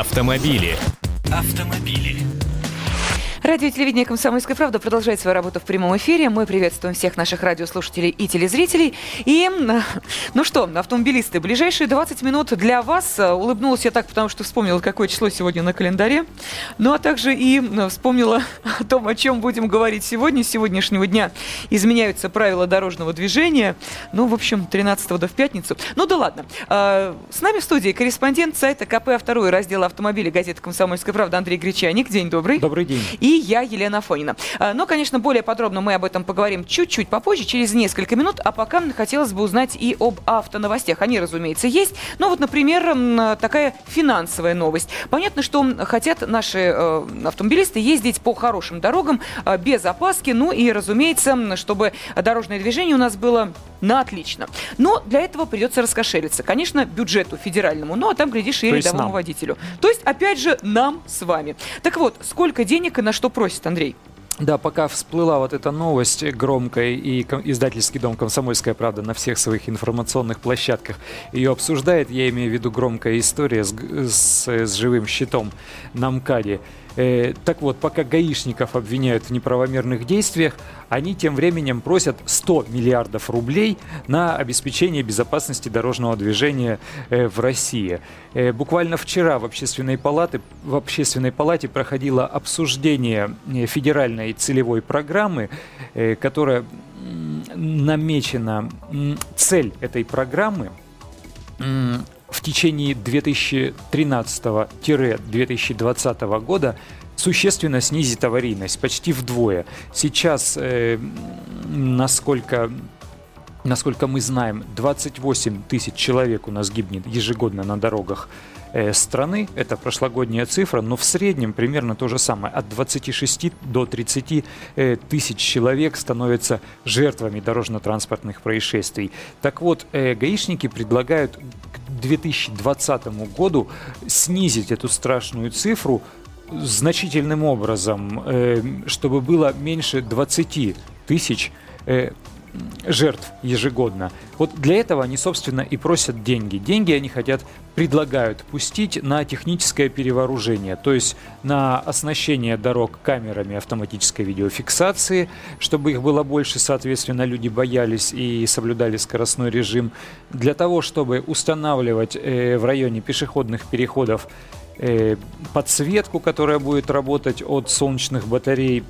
Автомобили. Автомобили. Радио и телевидение «Комсомольская правда» продолжает свою работу в прямом эфире. Мы приветствуем всех наших радиослушателей и телезрителей. И, ну что, автомобилисты, ближайшие 20 минут для вас. Улыбнулась я так, потому что вспомнила, какое число сегодня на календаре. Ну, а также и вспомнила о том, о чем будем говорить сегодня. С сегодняшнего дня изменяются правила дорожного движения. Ну, в общем, 13 до в пятницу. Ну да ладно. С нами в студии корреспондент сайта КП «Второй» раздела автомобиля газеты «Комсомольская правда» Андрей Гречаник. День добрый. Добрый день. И я, Елена Фонина. А, но, конечно, более подробно мы об этом поговорим чуть-чуть попозже, через несколько минут. А пока хотелось бы узнать и об автоновостях. Они, разумеется, есть. Но вот, например, такая финансовая новость. Понятно, что хотят наши э, автомобилисты ездить по хорошим дорогам э, без опаски. Ну и, разумеется, чтобы дорожное движение у нас было на отлично. Но для этого придется раскошелиться. Конечно, бюджету федеральному, ну а там, глядишь, и рядовому водителю. То есть, опять же, нам с вами. Так вот, сколько денег и на что что просит Андрей? Да, пока всплыла вот эта новость громкая, и издательский дом «Комсомольская правда» на всех своих информационных площадках ее обсуждает, я имею в виду громкая история с, с, с живым щитом на МКАДе. Э, так вот, пока гаишников обвиняют в неправомерных действиях, они тем временем просят 100 миллиардов рублей на обеспечение безопасности дорожного движения э, в России. Э, буквально вчера в общественной, палате, в общественной палате проходило обсуждение федеральной целевой программы, которая намечена. Цель этой программы течение 2013-2020 года существенно снизит аварийность, почти вдвое. Сейчас, э, насколько насколько мы знаем, 28 тысяч человек у нас гибнет ежегодно на дорогах страны. Это прошлогодняя цифра, но в среднем примерно то же самое. От 26 до 30 э, тысяч человек становятся жертвами дорожно-транспортных происшествий. Так вот, э, гаишники предлагают 2020 году снизить эту страшную цифру значительным образом, э, чтобы было меньше 20 тысяч э, жертв ежегодно. Вот для этого они, собственно, и просят деньги. Деньги они хотят, предлагают пустить на техническое перевооружение, то есть на оснащение дорог камерами автоматической видеофиксации, чтобы их было больше, соответственно, люди боялись и соблюдали скоростной режим, для того, чтобы устанавливать э, в районе пешеходных переходов э, подсветку, которая будет работать от солнечных батарей,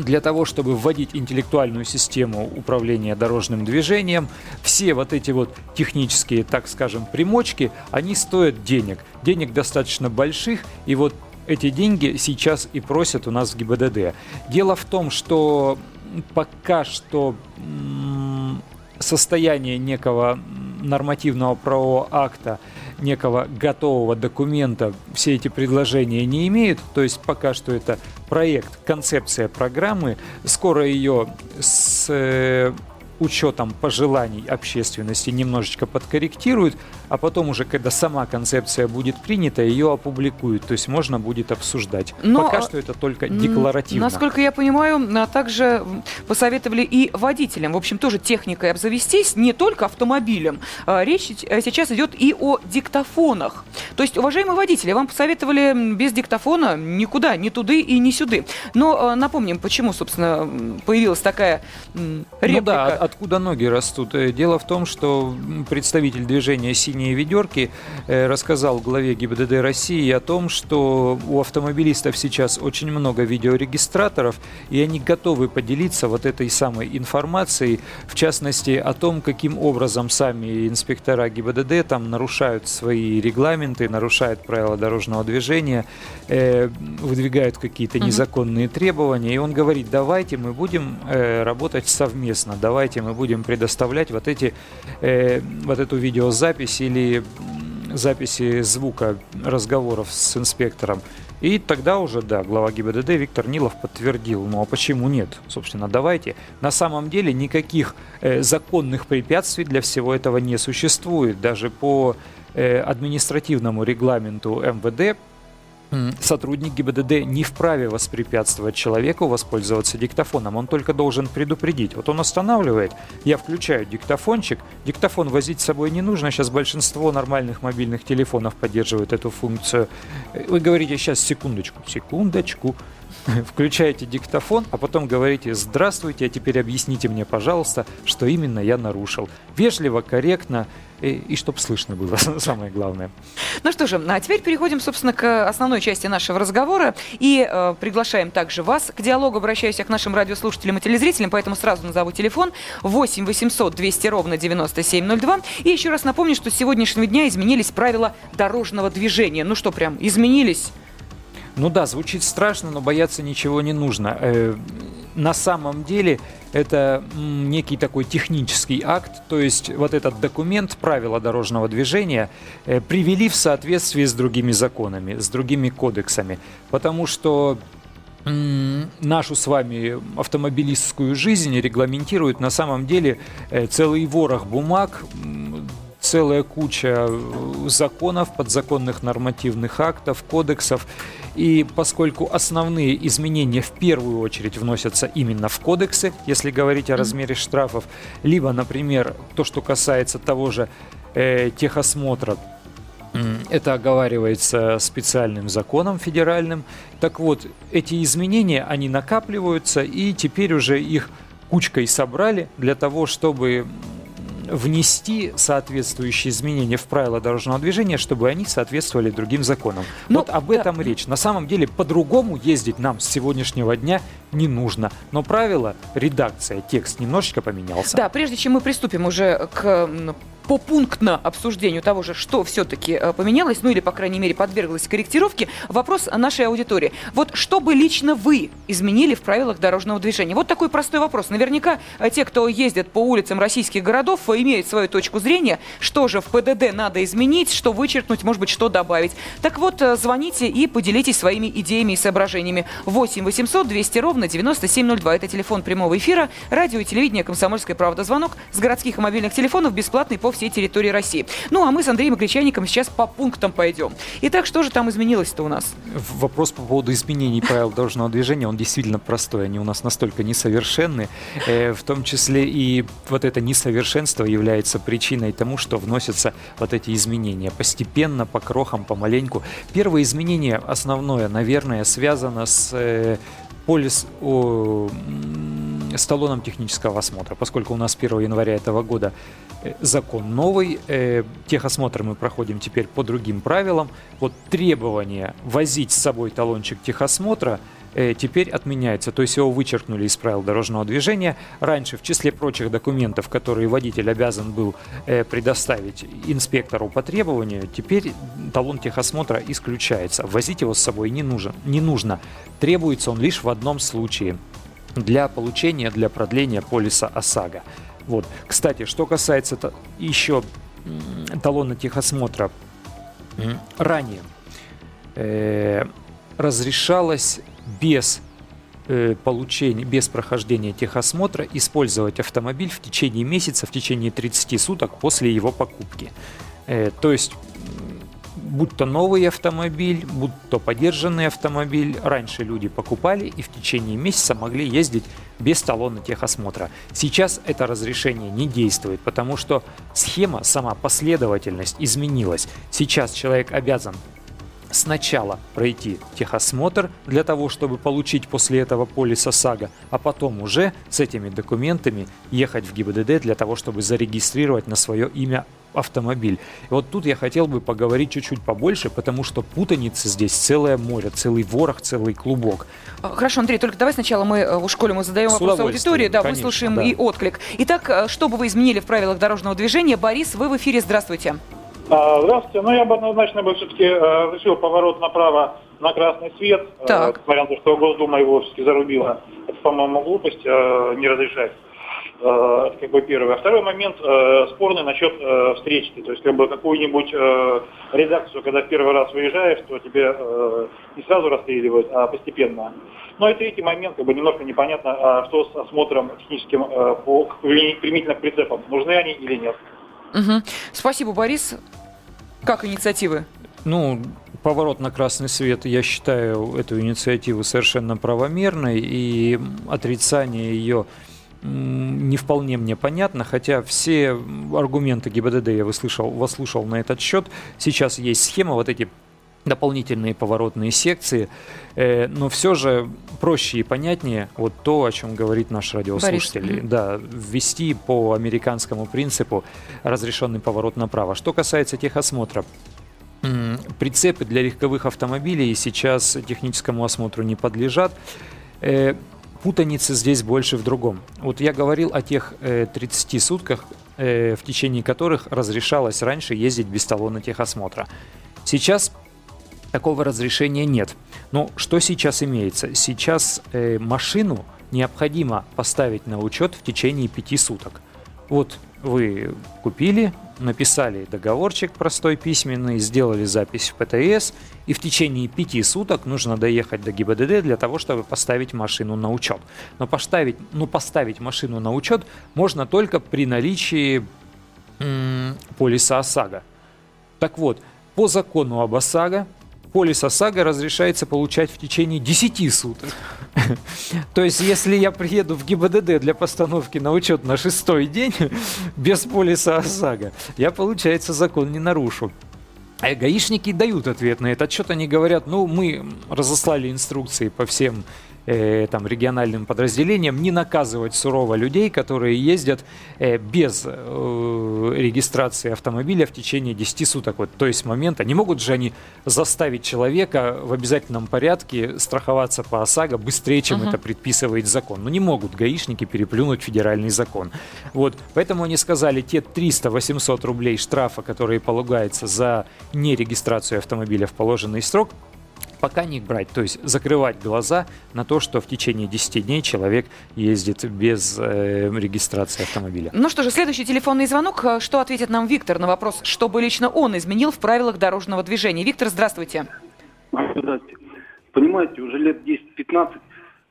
для того, чтобы вводить интеллектуальную систему управления дорожным движением, все вот эти вот технические, так скажем, примочки, они стоят денег. Денег достаточно больших, и вот эти деньги сейчас и просят у нас в ГИБДД. Дело в том, что пока что состояние некого нормативного правового акта, некого готового документа все эти предложения не имеют. То есть пока что это проект, концепция программы. Скоро ее с э, учетом пожеланий общественности немножечко подкорректируют, а потом уже, когда сама концепция будет принята, ее опубликуют. То есть можно будет обсуждать. Но, Пока что это только декларативно. Насколько я понимаю, а также посоветовали и водителям, в общем, тоже техникой обзавестись, не только автомобилем. А, речь э, сейчас идет и о диктофонах. То есть, уважаемые водители, вам посоветовали без диктофона никуда, ни туды и ни сюды. Но а, напомним, почему, собственно, появилась такая реплика. Ну да, откуда ноги растут. Э, дело в том, что представитель движения «Синие ведерки» э, рассказал главе ГИБДД России о том, что у автомобилистов сейчас очень много видеорегистраторов, и они готовы поделиться вот этой самой информацией, в частности, о том, каким образом сами инспектора ГИБДД там нарушают свои регламенты, нарушают правила дорожного движения, э, выдвигают какие-то незаконные требования. И он говорит, давайте мы будем работать совместно, давайте сайте мы будем предоставлять вот, эти, э, вот эту видеозапись или записи звука разговоров с инспектором. И тогда уже, да, глава ГИБДД Виктор Нилов подтвердил, ну а почему нет? Собственно, давайте. На самом деле никаких э, законных препятствий для всего этого не существует. Даже по э, административному регламенту МВД сотрудник ГИБДД не вправе воспрепятствовать человеку воспользоваться диктофоном. Он только должен предупредить. Вот он останавливает, я включаю диктофончик. Диктофон возить с собой не нужно. Сейчас большинство нормальных мобильных телефонов поддерживают эту функцию. Вы говорите, сейчас секундочку, секундочку. Включаете диктофон, а потом говорите «Здравствуйте, а теперь объясните мне, пожалуйста, что именно я нарушил». Вежливо, корректно, и, и чтобы слышно было, самое главное. Ну что же, а теперь переходим, собственно, к основной части нашего разговора и э, приглашаем также вас к диалогу. Обращаюсь я к нашим радиослушателям и телезрителям, поэтому сразу назову телефон 8 800 200 ровно 9702. И еще раз напомню, что с сегодняшнего дня изменились правила дорожного движения. Ну что, прям изменились? Ну да, звучит страшно, но бояться ничего не нужно. Э, на самом деле это некий такой технический акт, то есть вот этот документ правила дорожного движения э, привели в соответствии с другими законами, с другими кодексами, потому что нашу с вами автомобилистскую жизнь регламентирует на самом деле э, целый ворох бумаг, целая куча законов, подзаконных нормативных актов, кодексов. И поскольку основные изменения в первую очередь вносятся именно в кодексы, если говорить о размере штрафов, либо, например, то, что касается того же э, техосмотра, это оговаривается специальным законом федеральным. Так вот, эти изменения, они накапливаются, и теперь уже их кучкой собрали для того, чтобы внести соответствующие изменения в правила дорожного движения, чтобы они соответствовали другим законам. Ну, вот об да. этом речь. На самом деле по-другому ездить нам с сегодняшнего дня не нужно. Но правило, редакция, текст немножечко поменялся. Да, прежде чем мы приступим уже к по пунктно обсуждению того же, что все-таки э, поменялось, ну или, по крайней мере, подверглось корректировке, вопрос нашей аудитории. Вот что бы лично вы изменили в правилах дорожного движения? Вот такой простой вопрос. Наверняка э, те, кто ездит по улицам российских городов, э, имеют свою точку зрения, что же в ПДД надо изменить, что вычеркнуть, может быть, что добавить. Так вот, звоните и поделитесь своими идеями и соображениями. 8 800 200 ровно 9702. Это телефон прямого эфира, радио и телевидение «Комсомольская правда». Звонок с городских и мобильных телефонов бесплатный по всей территории России. Ну, а мы с Андреем Гречаником сейчас по пунктам пойдем. Итак, что же там изменилось-то у нас? Вопрос по поводу изменений правил дорожного движения, он действительно простой. Они у нас настолько несовершенны. Э, в том числе и вот это несовершенство является причиной тому, что вносятся вот эти изменения. Постепенно, по крохам, помаленьку. Первое изменение, основное, наверное, связано с э, полис... О, с талоном технического осмотра, поскольку у нас 1 января этого года э, закон новый, э, техосмотр мы проходим теперь по другим правилам. Вот требование возить с собой талончик техосмотра теперь отменяется, то есть его вычеркнули из правил дорожного движения. Раньше в числе прочих документов, которые водитель обязан был э, предоставить инспектору по требованию, теперь талон техосмотра исключается. Возить его с собой не, нужен, не нужно. Требуется он лишь в одном случае – для получения, для продления полиса ОСАГО. Вот. Кстати, что касается еще талона техосмотра, ранее э, разрешалось без э, получения, без прохождения техосмотра использовать автомобиль в течение месяца, в течение 30 суток после его покупки. Э, то есть будь то новый автомобиль, будь то подержанный автомобиль, раньше люди покупали и в течение месяца могли ездить без талона техосмотра. Сейчас это разрешение не действует, потому что схема, сама последовательность изменилась. Сейчас человек обязан сначала пройти техосмотр для того, чтобы получить после этого полис ОСАГО, а потом уже с этими документами ехать в ГИБДД для того, чтобы зарегистрировать на свое имя автомобиль. И вот тут я хотел бы поговорить чуть-чуть побольше, потому что путаницы здесь целое море, целый ворох, целый клубок. А, хорошо, Андрей, только давай сначала мы э, у школе мы задаем вопрос аудитории, да, конечно, выслушаем да. и отклик. Итак, э, что бы вы изменили в правилах дорожного движения? Борис, вы в эфире, здравствуйте. Здравствуйте. Ну, я бы однозначно бы все-таки э, решил поворот направо на красный свет. Так. Э, несмотря на то, что Госдума его все-таки зарубила. Это, по-моему, глупость э, не разрешать. Э, как бы первый. А второй момент э, спорный насчет э, встречки. То есть как бы какую-нибудь э, редакцию, когда в первый раз выезжаешь, то тебе э, не сразу расстреливают, а постепенно. Ну и третий момент, как бы немножко непонятно, а что с осмотром техническим э, по, применительно к прицепам. Нужны они или нет? Угу. Спасибо, Борис. Как инициативы? Ну, поворот на красный свет, я считаю эту инициативу совершенно правомерной, и отрицание ее не вполне мне понятно, хотя все аргументы ГИБДД я выслушал, выслушал на этот счет. Сейчас есть схема, вот эти дополнительные поворотные секции, э, но все же проще и понятнее вот то, о чем говорит наш радиослушатель. Борис. Да, ввести по американскому принципу разрешенный поворот направо. Что касается техосмотра, прицепы для легковых автомобилей сейчас техническому осмотру не подлежат. Э, путаница здесь больше в другом. Вот я говорил о тех э, 30 сутках, э, в течение которых разрешалось раньше ездить без талона техосмотра. Сейчас такого разрешения нет. Но что сейчас имеется? Сейчас э, машину необходимо поставить на учет в течение пяти суток. Вот вы купили, написали договорчик простой письменный, сделали запись в ПТС, и в течение пяти суток нужно доехать до ГИБДД для того, чтобы поставить машину на учет. Но поставить, ну, поставить машину на учет можно только при наличии м- полиса ОСАГО. Так вот, по закону об ОСАГО полис ОСАГО разрешается получать в течение 10 суток. То есть, если я приеду в ГИБДД для постановки на учет на шестой день без полиса ОСАГО, я, получается, закон не нарушу. А гаишники дают ответ на этот отчет. Они говорят, ну, мы разослали инструкции по всем э, там, региональным подразделениям не наказывать сурово людей, которые ездят э, без э, регистрации автомобиля в течение 10 суток. Вот, то есть момента. Не могут же они заставить человека в обязательном порядке страховаться по ОСАГО быстрее, чем uh-huh. это предписывает закон. Ну не могут гаишники переплюнуть федеральный закон. Вот, поэтому они сказали, те 300-800 рублей штрафа, которые полагаются за нерегистрацию автомобиля в положенный срок, пока не брать, то есть закрывать глаза на то, что в течение 10 дней человек ездит без э, регистрации автомобиля. Ну что же, следующий телефонный звонок. Что ответит нам Виктор на вопрос, что бы лично он изменил в правилах дорожного движения? Виктор, здравствуйте. Здравствуйте. Понимаете, уже лет 10-15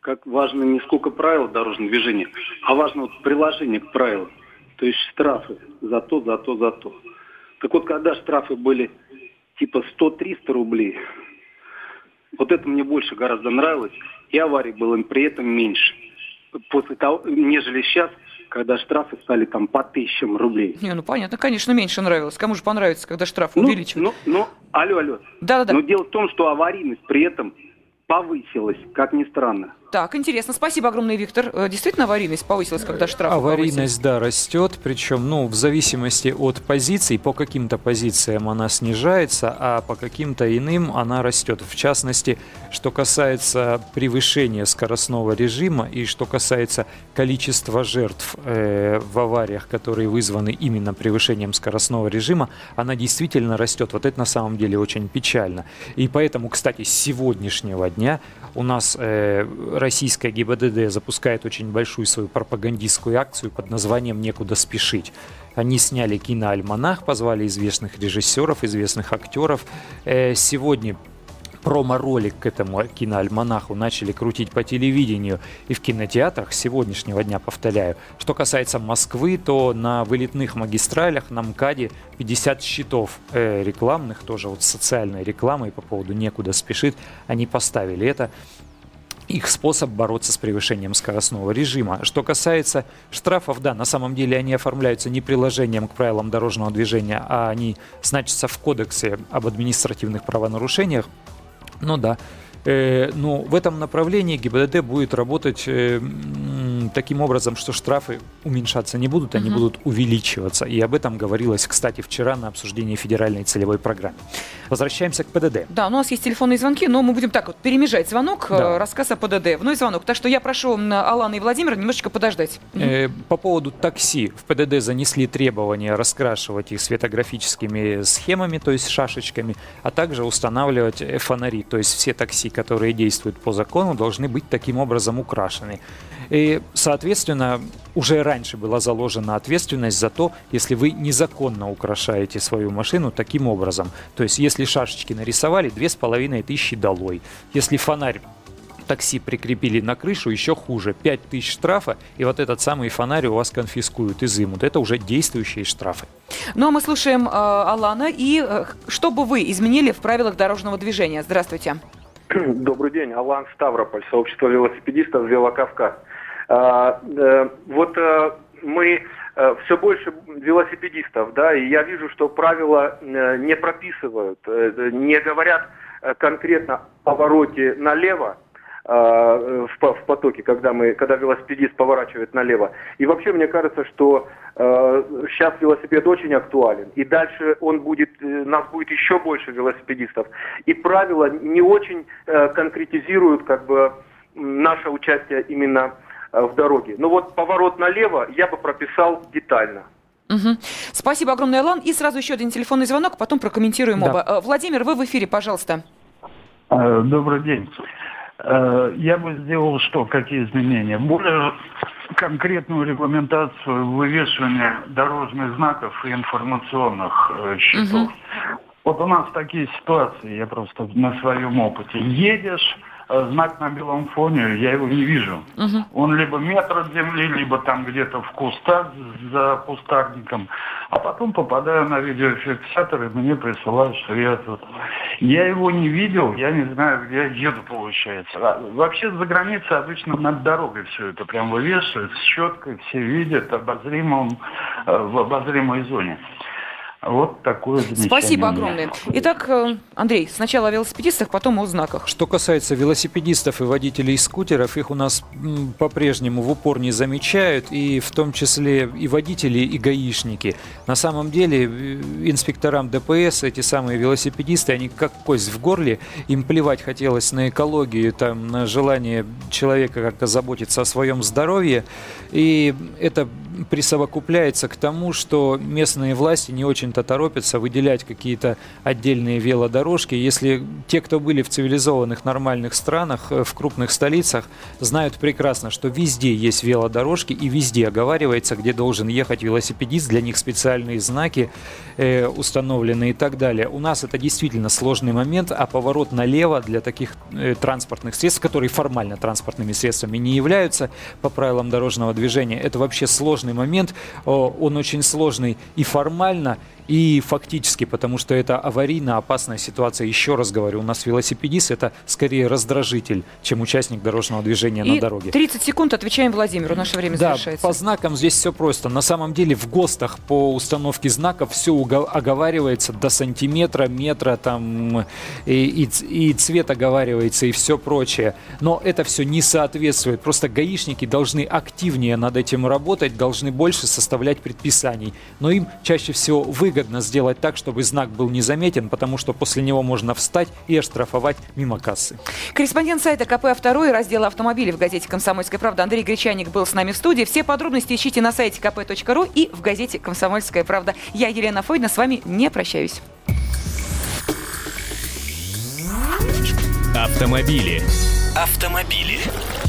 как важно не сколько правил дорожного движения, а важно вот приложение к правилам. То есть штрафы за то, за то, за то. Так вот, когда штрафы были типа 100-300 рублей, вот это мне больше гораздо нравилось, и аварий было при этом меньше. После того, нежели сейчас, когда штрафы стали там по тысячам рублей. Не, ну понятно, конечно, меньше нравилось. Кому же понравится, когда штрафы ну, увеличивают? Ну, ну, алло, алло. Да-да-да. Но дело в том, что аварийность при этом повысилась, как ни странно. Так, интересно. Спасибо огромное, Виктор. Э, действительно аварийность повысилась, когда штрафы Аварийность, повысились? да, растет. Причем, ну, в зависимости от позиций, по каким-то позициям она снижается, а по каким-то иным она растет. В частности, что касается превышения скоростного режима и что касается количества жертв э, в авариях, которые вызваны именно превышением скоростного режима, она действительно растет. Вот это на самом деле очень печально. И поэтому, кстати, с сегодняшнего дня у нас э, российская ГИБДД запускает очень большую свою пропагандистскую акцию под названием «Некуда спешить». Они сняли киноальманах, позвали известных режиссеров, известных актеров. Э, сегодня промо-ролик к этому киноальманаху начали крутить по телевидению и в кинотеатрах сегодняшнего дня, повторяю. Что касается Москвы, то на вылетных магистралях на МКАДе 50 счетов э, рекламных, тоже вот социальной рекламой по поводу «Некуда спешит», они поставили это их способ бороться с превышением скоростного режима. Что касается штрафов, да, на самом деле они оформляются не приложением к правилам дорожного движения, а они значатся в кодексе об административных правонарушениях. Ну да. Э, но в этом направлении ГИБДД будет работать э, таким образом, что штрафы уменьшаться не будут, они угу. будут увеличиваться. И об этом говорилось, кстати, вчера на обсуждении федеральной целевой программы. Возвращаемся к ПДД. Да, у нас есть телефонные звонки, но мы будем так вот перемежать звонок, э, да. рассказ о ПДД. Вновь звонок. Так что я прошу Алана и Владимира немножечко подождать. Э, по поводу такси. В ПДД занесли требования раскрашивать их светографическими схемами, то есть шашечками, а также устанавливать фонари. То есть все такси, которые действуют по закону, должны быть таким образом украшены. И, соответственно, уже раньше была заложена ответственность за то, если вы незаконно украшаете свою машину таким образом. То есть, если шашечки нарисовали, две с половиной тысячи долой. Если фонарь такси прикрепили на крышу, еще хуже. 5 тысяч штрафа, и вот этот самый фонарь у вас конфискуют, изымут. Это уже действующие штрафы. Ну а мы слушаем э, Алана. И э, что бы вы изменили в правилах дорожного движения? Здравствуйте. Добрый день, Алан Ставрополь, сообщество велосипедистов «Велокавказ». А, э, вот э, мы э, все больше велосипедистов, да, и я вижу, что правила не прописывают, не говорят конкретно о повороте налево, э, в, по- в потоке, когда мы, когда велосипедист поворачивает налево. И вообще мне кажется, что сейчас велосипед очень актуален, и дальше он будет, нас будет еще больше велосипедистов. И правила не очень конкретизируют как бы наше участие именно э, в дороге. Но вот поворот налево я бы прописал детально. Мгм. Спасибо огромное, Алан. И сразу еще один телефонный звонок, потом прокомментируем Да. оба. Э, Владимир, вы в эфире, пожалуйста. Э, Добрый день. Э, Я бы сделал что, какие изменения? Более конкретную регламентацию вывешивания дорожных знаков и информационных э, щитов. Вот у нас такие ситуации, я просто на своем опыте. Едешь, э, знак на белом фоне, я его не вижу. Он либо метр от земли, либо там где-то в кустах за кустарником. А потом попадаю на видеофиксатор, и мне присылают, что я тут. Я его не видел, я не знаю, где я еду, получается. А вообще за границей обычно над дорогой все это прям вывешивают с щеткой, все видят обозримом, э, в обозримой зоне. Вот такое замечание. Спасибо огромное. Итак, э, Андрей, сначала о велосипедистах, потом о знаках. Что касается велосипедистов и водителей скутеров, их у нас по-прежнему в упор не замечают, и в том числе и водители, и гаишники. На самом деле э, инспекторам ДПС эти самые велосипедисты, они как кость в горле, им плевать хотелось на экологию, там, на желание человека как-то заботиться о своем здоровье, и это присовокупляется к тому, что местные власти не очень-то торопятся выделять какие-то отдельные велодорожки. Если те, кто были в цивилизованных нормальных странах, э, в крупных столицах, знают прекрасно, что везде есть велодорожки и везде оговаривается, где должен ехать велосипедист, для них специальные знаки э, установлены и так далее. У нас это действительно сложный момент, а поворот налево для таких э, транспортных средств, которые формально транспортными средствами не являются по правилам дорожного движения, это вообще сложный момент. О, Он очень сложный и формально, и фактически, потому что это аварийно опасная ситуация. Еще раз говорю, у нас велосипедист это скорее раздражитель, чем участник дорожного движения И на дороге. 30 секунд отвечаем Владимиру. Наше время Да, завершается. по знакам здесь все просто. На самом деле в ГОСТах по установке знаков все оговаривается до сантиметра, метра, там и, и и цвет оговаривается и все прочее. Но это все не соответствует. Просто гаишники должны активнее над этим работать, должны больше составлять предписаний. Но им чаще всего выгодно сделать так, чтобы знак был незаметен, потому что после него можно встать и оштрафовать мимо кассы. Корреспондент сайта КП «Второй» раздела автомобилей в газете «Комсомольская правда» Андрей Гречаник был с нами в студии. Все подробности ищите на сайте kp.ru и в газете «Комсомольская правда». Я, Елена Фойна, с вами не прощаюсь. Автомобили. Автомобили.